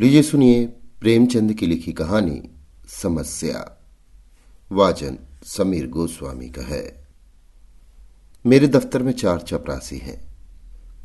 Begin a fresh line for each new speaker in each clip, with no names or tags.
लीजिए सुनिए प्रेमचंद की लिखी कहानी, समस्या। वाचन समीर गोस्वामी का है। मेरे दफ्तर में चार चपरासी हैं।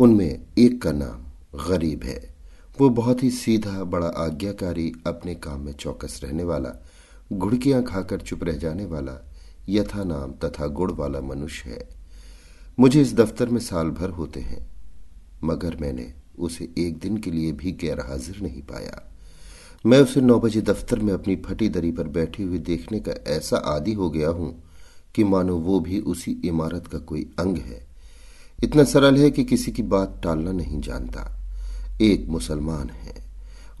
उनमें एक का नाम गरीब है। वो बहुत ही सीधा, बड़ा, आज्ञाकारी, अपने काम में चौकस रहने वाला घुड़कियाँ खाकर चुप रह जाने वाला, यथा नाम तथा गुड़ वाला मनुष्य है। मुझे इस दफ्तर में साल भर होते हैं, मगर मैंने उसे एक दिन के लिए भी गैर हाजिर नहीं पाया। मैं उसे नौ बजे दफ्तर में अपनी फटी दरी पर बैठी हुई देखने का ऐसा आदि हो गया हूँ कि मानो वो भी उसी इमारत का कोई अंग है। इतना सरल है कि किसी की बात टालना नहीं जानता। एक मुसलमान है।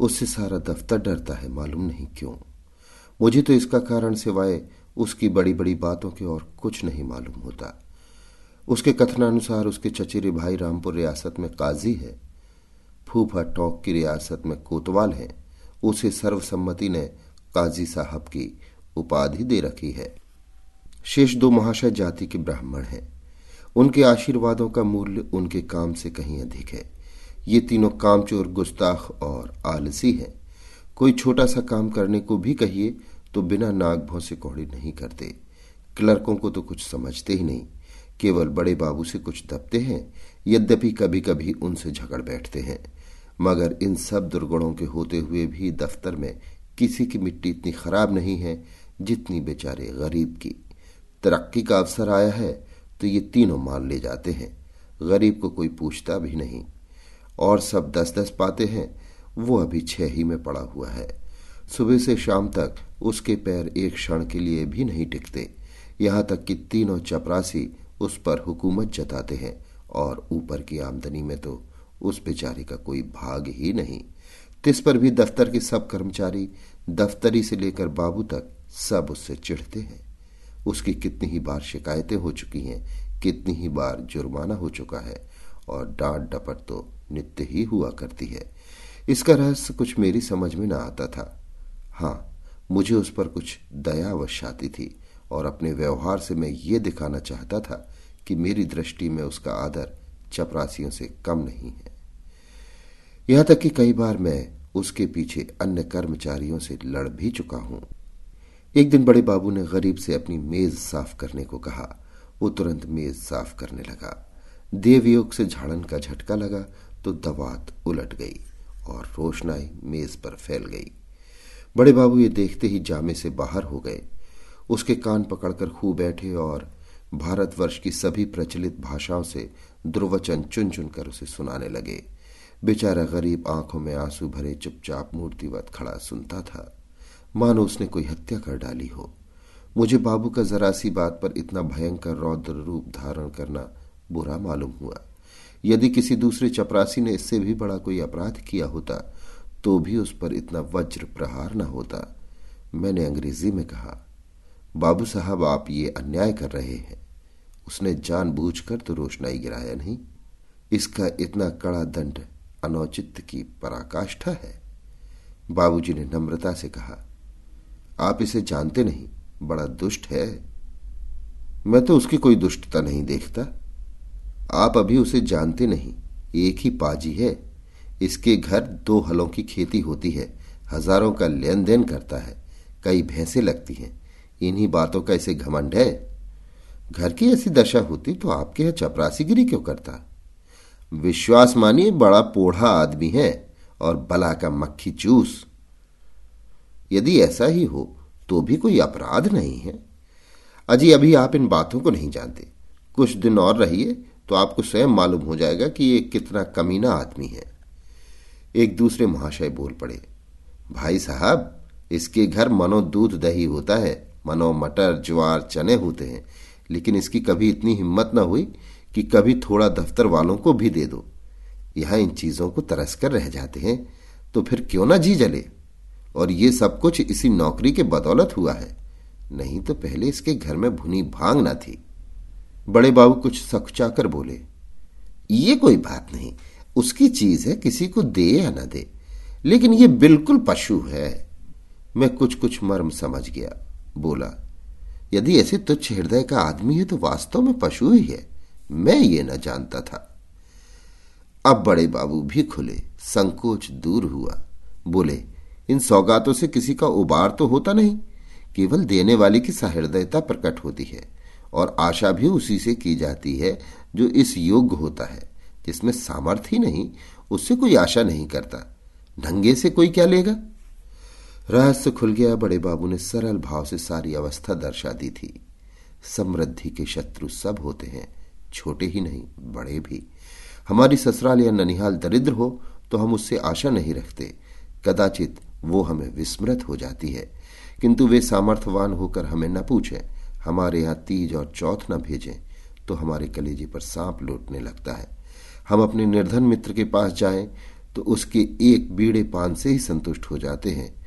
उससे सारा दफ्तर डरता है, मालूम नहीं क्यों। मुझे तो इसका कारण सिवाय उसकी बड़ी बड़ी बातों के और कुछ नहीं मालूम होता। उसके कथनानुसार उसके चचेरे भाई रामपुर रियासत में काजी है। फूफा टोंक की रियासत में कोतवाल है। उसे सर्वसम्मति ने काजी साहब की उपाधि दे रखी है। शेष दो महाशय जाति के ब्राह्मण हैं। उनके आशीर्वादों का मूल्य उनके काम से कहीं अधिक है। ये तीनों कामचोर, गुस्ताख और आलसी हैं। कोई छोटा सा काम करने को भी कहिए तो बिना नाग भों से कौड़ी नहीं करते। क्लर्कों को तो कुछ समझते ही नहीं। केवल बड़े बाबू से कुछ दबते हैं, यद्यपि कभी कभी उनसे झगड़ बैठते हैं। मगर इन सब दुर्गुणों के होते हुए भी दफ्तर में किसी की मिट्टी इतनी खराब नहीं है जितनी बेचारे गरीब की। तरक्की का अवसर आया है तो ये तीनों मान ले जाते हैं। गरीब को कोई पूछता भी नहीं। और सब दस दस पाते हैं, वो अभी छह ही में पड़ा हुआ है। सुबह से शाम तक उसके पैर एक क्षण के लिए भी नहीं टिकते। यहाँ तक कि तीनों चपरासी उस पर हुकूमत जताते हैं और ऊपर की आमदनी में तो उस बेचारे का कोई भाग ही नहीं। तिस पर भी दफ्तर के सब कर्मचारी दफ्तरी से लेकर बाबू तक सब उससे चिढ़ते हैं। उसकी कितनी ही बार शिकायतें हो चुकी हैं, कितनी ही बार जुर्माना हो चुका है और डांट डपट तो नित्य ही हुआ करती है। इसका रहस्य कुछ मेरी समझ में ना आता था। हाँ मुझे उस पर कुछ दया वशाती थी। और अपने व्यवहार से मैं ये दिखाना चाहता था कि मेरी दृष्टि में उसका आदर चपरासियों से कम नहीं है। यहाँ तक कि कई बार मैं उसके पीछे अन्य कर्मचारियों से लड़ भी चुका हूँ। एक दिन बड़े बाबू ने गरीब से अपनी मेज साफ़ करने को कहा। वो तुरंत मेज साफ़ करने लगा। देवयोग से झाड़न का झटका लगा तो दवात उलट गई और रोशनाई मेज पर फैल गई। बड़े बाबू ये देखते ही जामे से बाहर हो गए। उसके कान पकड़कर खू बैठे और भारतवर्ष की सभी प्रचलित भाषाओं से दुर्वचन चुन चुनकर उसे सुनाने लगे। बेचारा गरीब आँखों में आँसू भरे चुपचाप मूर्तिवत खड़ा सुनता था। मानो उसने कोई हत्या कर डाली हो। मुझे बाबू का जरा सी बात पर इतना भयंकर रौद्र रूप धारण करना बुरा मालूम हुआ। यदि किसी दूसरे चपरासी ने इससे भी बड़ा कोई अपराध किया होता तो भी उस पर इतना वज्र प्रहार न होता, मैंने अंग्रेज़ी में कहा। बाबू साहब, आप ये अन्याय कर रहे हैं। उसने जानबूझकर तो रोशनाई गिराया नहीं। इसका इतना कड़ा दंड अनौचित्य की पराकाष्ठा है। बाबूजी ने नम्रता से कहा, आप इसे जानते नहीं, बड़ा दुष्ट है। मैं तो उसकी कोई दुष्टता नहीं देखता। आप अभी उसे जानते नहीं, एक ही पाजी है। इसके घर दो हलों की खेती होती है, हज़ारों का लेन देन करता है, कई भैंसे लगती हैं। इन्हीं बातों का इसे घमंड है। घर की ऐसी दशा होती तो आपके यहाँ चपरासीगिरी क्यों करता? विश्वास मानिए, बड़ा पोढ़ा आदमी है और बला का मक्खी चूस। यदि ऐसा ही हो तो भी कोई अपराध नहीं है। अजी, अभी आप इन बातों को नहीं जानते। कुछ दिन और रहिए तो आपको स्वयं मालूम हो जाएगा कि ये कितना कमीना आदमी है। एक दूसरे महाशय बोल पड़े, भाई साहब, इसके घर मनो दूध दही होता है। मनो मटर, ज्वार, चने होते हैं। लेकिन इसकी कभी इतनी हिम्मत न हुई कि कभी थोड़ा दफ्तर वालों को भी दे दो। यहाँ इन चीज़ों को तरस कर रह जाते हैं तो फिर क्यों ना जी जले? और ये सब कुछ इसी नौकरी के बदौलत हुआ है। नहीं तो पहले इसके घर में भुनी भाँग ना थी। बड़े बाबू कुछ सकुचा कर बोले, ये कोई बात नहीं, उसकी चीज़ है किसी को दे या ना दे, लेकिन ये बिल्कुल पशु है। मैं कुछ कुछ मर्म समझ गया। बोला, यदि ऐसे तुच्छ हृदय का आदमी है तो वास्तव में पशु ही है। मैं ये न जानता था। अब बड़े बाबू भी खुले, संकोच दूर हुआ। बोले, इन सौगातों से किसी का उबार तो होता नहीं। केवल देने वाले की सहृदयता प्रकट होती है, और आशा भी उसी से की जाती है जो इस योग्य होता है, जिसमें सामर्थ्य नहीं, उससे कोई आशा नहीं करता। ढंगे से कोई क्या लेगा? रहस्य खुल गया, बड़े बाबू ने सरल भाव से सारी अवस्था दर्शा दी थी। समृद्धि के शत्रु सब होते हैं, छोटे ही नहीं, बड़े भी। हमारी ससुराल या ननिहाल दरिद्र हो तो हम उससे आशा नहीं रखते। कदाचित वो हमें विस्मृत हो जाती है। किंतु वे सामर्थ्यवान होकर हमें न पूछे, हमारे यहाँ तीज और चौथ न भेजें तो हमारे कलेजे पर सांप लौटने लगता है। हम अपने निर्धन मित्र के पास जाएँ तो उसके एक बीड़े पान से ही संतुष्ट हो जाते हैं।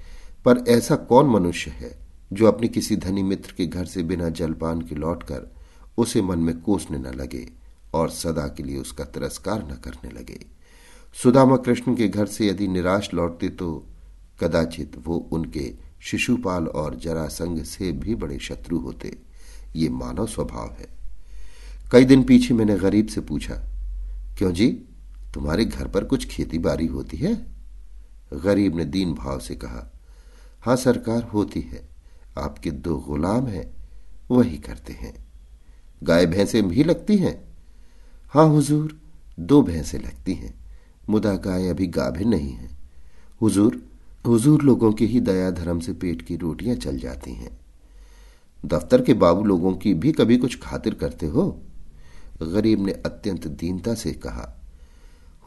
पर ऐसा कौन मनुष्य है जो अपने किसी धनी मित्र के घर से बिना जलपान के लौटकर उसे मन में कोसने न लगे और सदा के लिए उसका तिरस्कार न करने लगे? सुदामा कृष्ण के घर से यदि निराश लौटते तो कदाचित वो उनके शिशुपाल और जरासंग से भी बड़े शत्रु होते। ये मानव स्वभाव है। कई दिन पीछे मैंने गरीब से पूछा, क्यों जी, तुम्हारे घर पर कुछ खेती बाड़ी होती है? गरीब ने दीन भाव से कहा हाँ, सरकार होती है। आपके दो गुलाम हैं, वही करते हैं। गाय भैंसे भी लगती हैं। हाँ, हुजूर, दो भैंसे लगती हैं। मुदा गाय अभी गाभिन नहीं है। हुजूर हुजूर लोगों के ही दया धर्म से पेट की रोटियाँ चल जाती हैं। दफ्तर के बाबू लोगों की भी कभी कुछ खातिर करते हो? गरीब ने अत्यंत दीनता से कहा,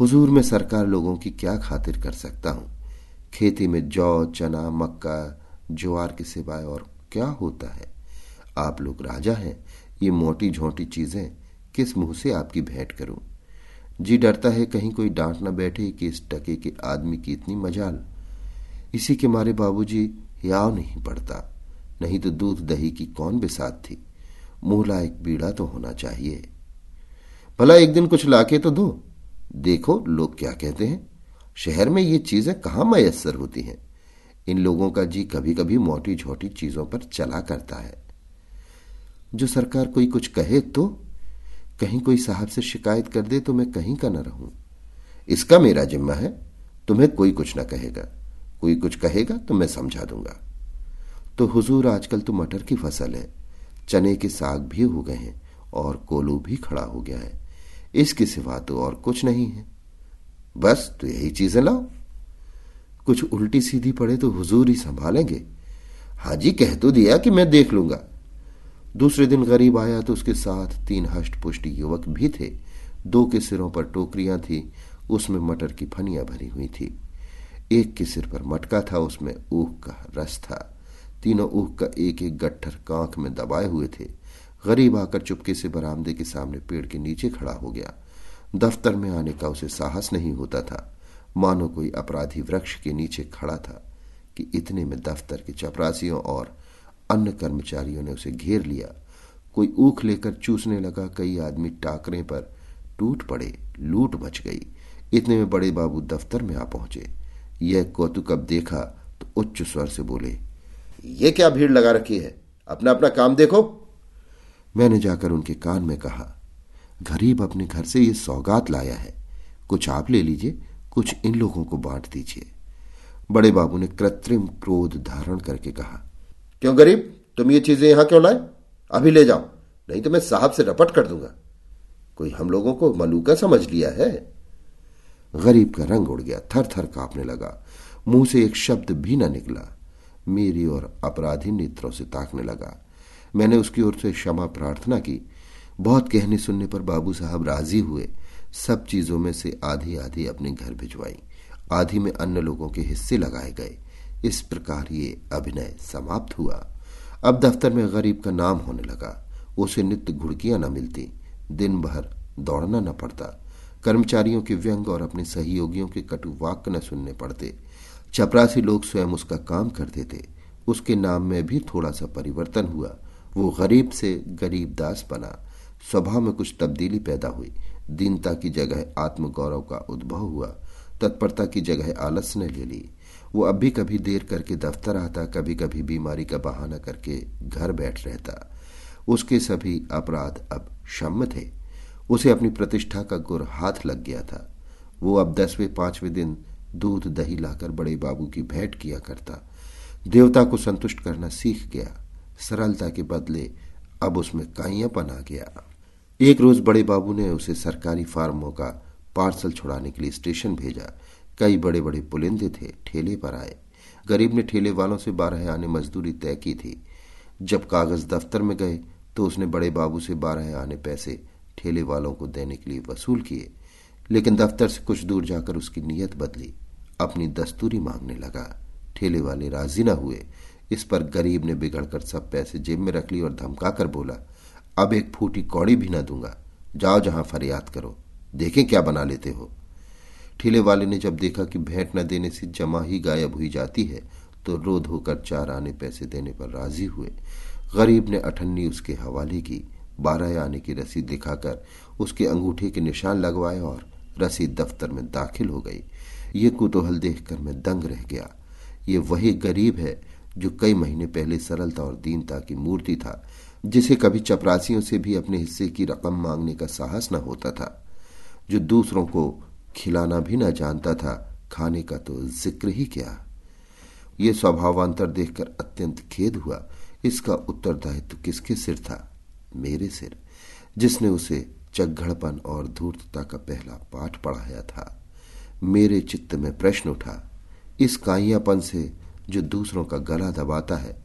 हुजूर, में सरकार लोगों की क्या खातिर कर सकता हूँ? खेती में जौ, चना, मक्का, ज्वार के सिवाय और क्या होता है? आप लोग राजा हैं। ये मोटी झोंटी चीज़ें किस मुँह से आपकी भेंट करूँ? जी डरता है कहीं कोई डांट न बैठे कि इस टके के आदमी की इतनी मजाल। इसी के मारे बाबूजी याव नहीं पड़ता। नहीं तो दूध दही की कौन बिसात थी? मुहला एक बीड़ा तो होना चाहिए। भला एक दिन कुछ लाके तो दो। देखो लोग क्या कहते हैं। शहर में ये चीज़ें कहाँ मयसर होती हैं? इन लोगों का जी कभी कभी मोटी छोटी चीज़ों पर चला करता है। जो सरकार कोई कुछ कहे तो कहीं कोई साहब से शिकायत कर दे तो मैं कहीं का न रहूँ। इसका मेरा जिम्मा है, तुम्हें कोई कुछ ना कहेगा। कोई कुछ कहेगा तो मैं समझा दूँगा। तो हुजूर, आजकल तो मटर की फ़सल है। चने के साग भी हो गए हैं और कोलू भी खड़ा हो गया है। इसके सिवा तो और कुछ नहीं है। बस तो यही चीज़ें लाओ। कुछ उल्टी सीधी पड़े तो हुजूर ही संभालेंगे। हाजी, कह तो दिया कि मैं देख लूँगा। दूसरे दिन गरीब आया तो उसके साथ तीन हष्ट पुष्ट युवक भी थे। दो के सिरों पर टोकरियाँ थी, उसमें मटर की फनियाँ भरी हुई थी। एक के सिर पर मटका था, उसमें ऊख का रस था। तीनों ऊख का एक एक गट्ठर कांख में दबाए हुए थे। गरीब आकर चुपके से बरामदे के सामने पेड़ के नीचे खड़ा हो गया। दफ्तर में आने का उसे साहस नहीं होता था। मानो कोई अपराधी वृक्ष के नीचे खड़ा था कि इतने में दफ्तर के चपरासियों और अन्य कर्मचारियों ने उसे घेर लिया। कोई ऊख लेकर चूसने लगा, कई आदमी टाकरे पर टूट पड़े, लूट मच गई। इतने में बड़े बाबू दफ्तर में आ पहुँचे। यह कौतुक अब देखा तो उच्च स्वर से बोले यह क्या भीड़ लगा रखी है? अपना अपना काम देखो। मैंने जाकर उनके कान में कहा गरीब अपने घर से ये सौगात लाया है। कुछ आप ले लीजिए, कुछ इन लोगों को बांट दीजिए। बड़े बाबू ने कृत्रिम क्रोध धारण करके कहा, क्यों गरीब? तुम ये चीज़ें यहाँ क्यों लाए? अभी ले जाओ, नहीं तो मैं साहब से रपट कर दूँगा। कोई हम लोगों को मलूका समझ लिया है? गरीब का रंग उड़ गया थर थर कांपने लगा। मुँह से एक शब्द भी न निकला। मेरी और अपराधी नेत्रों से ताकने लगा। मैंने उसकी ओर से क्षमा प्रार्थना की बहुत कहने सुनने पर बाबू साहब राज़ी हुए। सब चीज़ों में से आधी आधी अपने घर भिजवाई। आधी में अन्य लोगों के हिस्से लगाए गए। इस प्रकार ये अभिनय समाप्त हुआ। अब दफ्तर में गरीब का नाम होने लगा। उसे नित्य घुड़कियाँ न मिलती। दिन भर दौड़ना न पड़ता। कर्मचारियों के व्यंग और अपने सहयोगियों के कटु वाक्य न सुनने पड़ते। चपरासी लोग स्वयं उसका काम करते थे उसके नाम में भी थोड़ा सा परिवर्तन हुआ। वो गरीब से गरीब दास बना। स्वभाव में कुछ तब्दीली पैदा हुई। दीनता की जगह आत्मगौरव का उद्भव हुआ। तत्परता की जगह आलस ने ले ली। वो अब भी कभी देर करके दफ्तर आता कभी कभी बीमारी का बहाना करके घर बैठ रहता। उसके सभी अपराध अब क्षम्य थे। उसे अपनी प्रतिष्ठा का गुर हाथ लग गया था। वो अब दसवें, पाँचवें दिन दूध दही लाकर बड़े बाबू की भेंट किया करता। देवता को संतुष्ट करना सीख गया। सरलता के बदले अब उसमें काइयापन आ गया। एक रोज बड़े बाबू ने उसे सरकारी फार्मों का पार्सल छुड़ाने के लिए स्टेशन भेजा। कई बड़े बड़े पुलिंदे थे, ठेले पर आए। गरीब ने ठेले वालों से बारह आने मजदूरी तय की थी। जब कागज़ दफ्तर में गए तो उसने बड़े बाबू से बारह आने पैसे ठेले वालों को देने के लिए वसूल किए। लेकिन दफ्तर से कुछ दूर जाकर उसकी नीयत बदली। अपनी दस्तूरी मांगने लगा। ठेले वाले राज़ी न हुए। इस पर गरीब ने बिगड़कर सब पैसे जेब में रख ली और धमका कर बोला, अब एक फूटी कौड़ी भी ना दूँगा। जाओ जहाँ फरियाद करो। देखें क्या बना लेते हो। ठेले वाले ने जब देखा कि भेंट न देने से जमा ही गायब हुई जाती है तो रोध होकर चार आने पैसे देने पर राज़ी हुए। गरीब ने अठन्नी उसके हवाले की, बारह आने की रसीद दिखाकर उसके अंगूठे के निशान लगवाए और रसीद दफ्तर में दाखिल हो गई। ये कुतूहल देखकर मैं दंग रह गया। ये वही गरीब है जो कई महीने पहले सरलता और दीनता की मूर्ति था, जिसे कभी चपरासियों से भी अपने हिस्से की रकम मांगने का साहस न होता था, जो दूसरों को खिलाना भी न जानता था, खाने का तो ज़िक्र ही क्या। ये स्वभावांतर देखकर अत्यंत खेद हुआ, इसका उत्तरदायित्व किसके सिर था? मेरे सिर, जिसने उसे चगड़पन और धूर्तता का पहला पाठ पढ़ाया था। मेरे चित्त में प्रश्न उठा, इस काइयापन से जो दूसरों का गला दबाता है,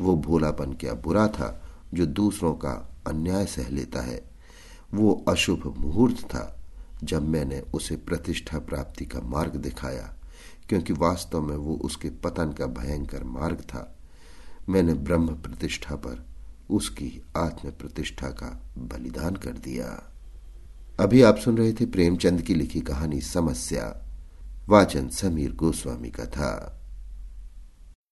वो भोलापन क्या बुरा था जो दूसरों का अन्याय सह लेता है? वो अशुभ मुहूर्त था जब मैंने उसे प्रतिष्ठा प्राप्ति का मार्ग दिखाया, क्योंकि वास्तव में वो उसके पतन का भयंकर मार्ग था। मैंने ब्रह्म प्रतिष्ठा पर उसकी आत्म प्रतिष्ठा का बलिदान कर दिया। अभी आप सुन रहे थे प्रेमचंद की लिखी कहानी समस्या, वाचन समीर गोस्वामी का था।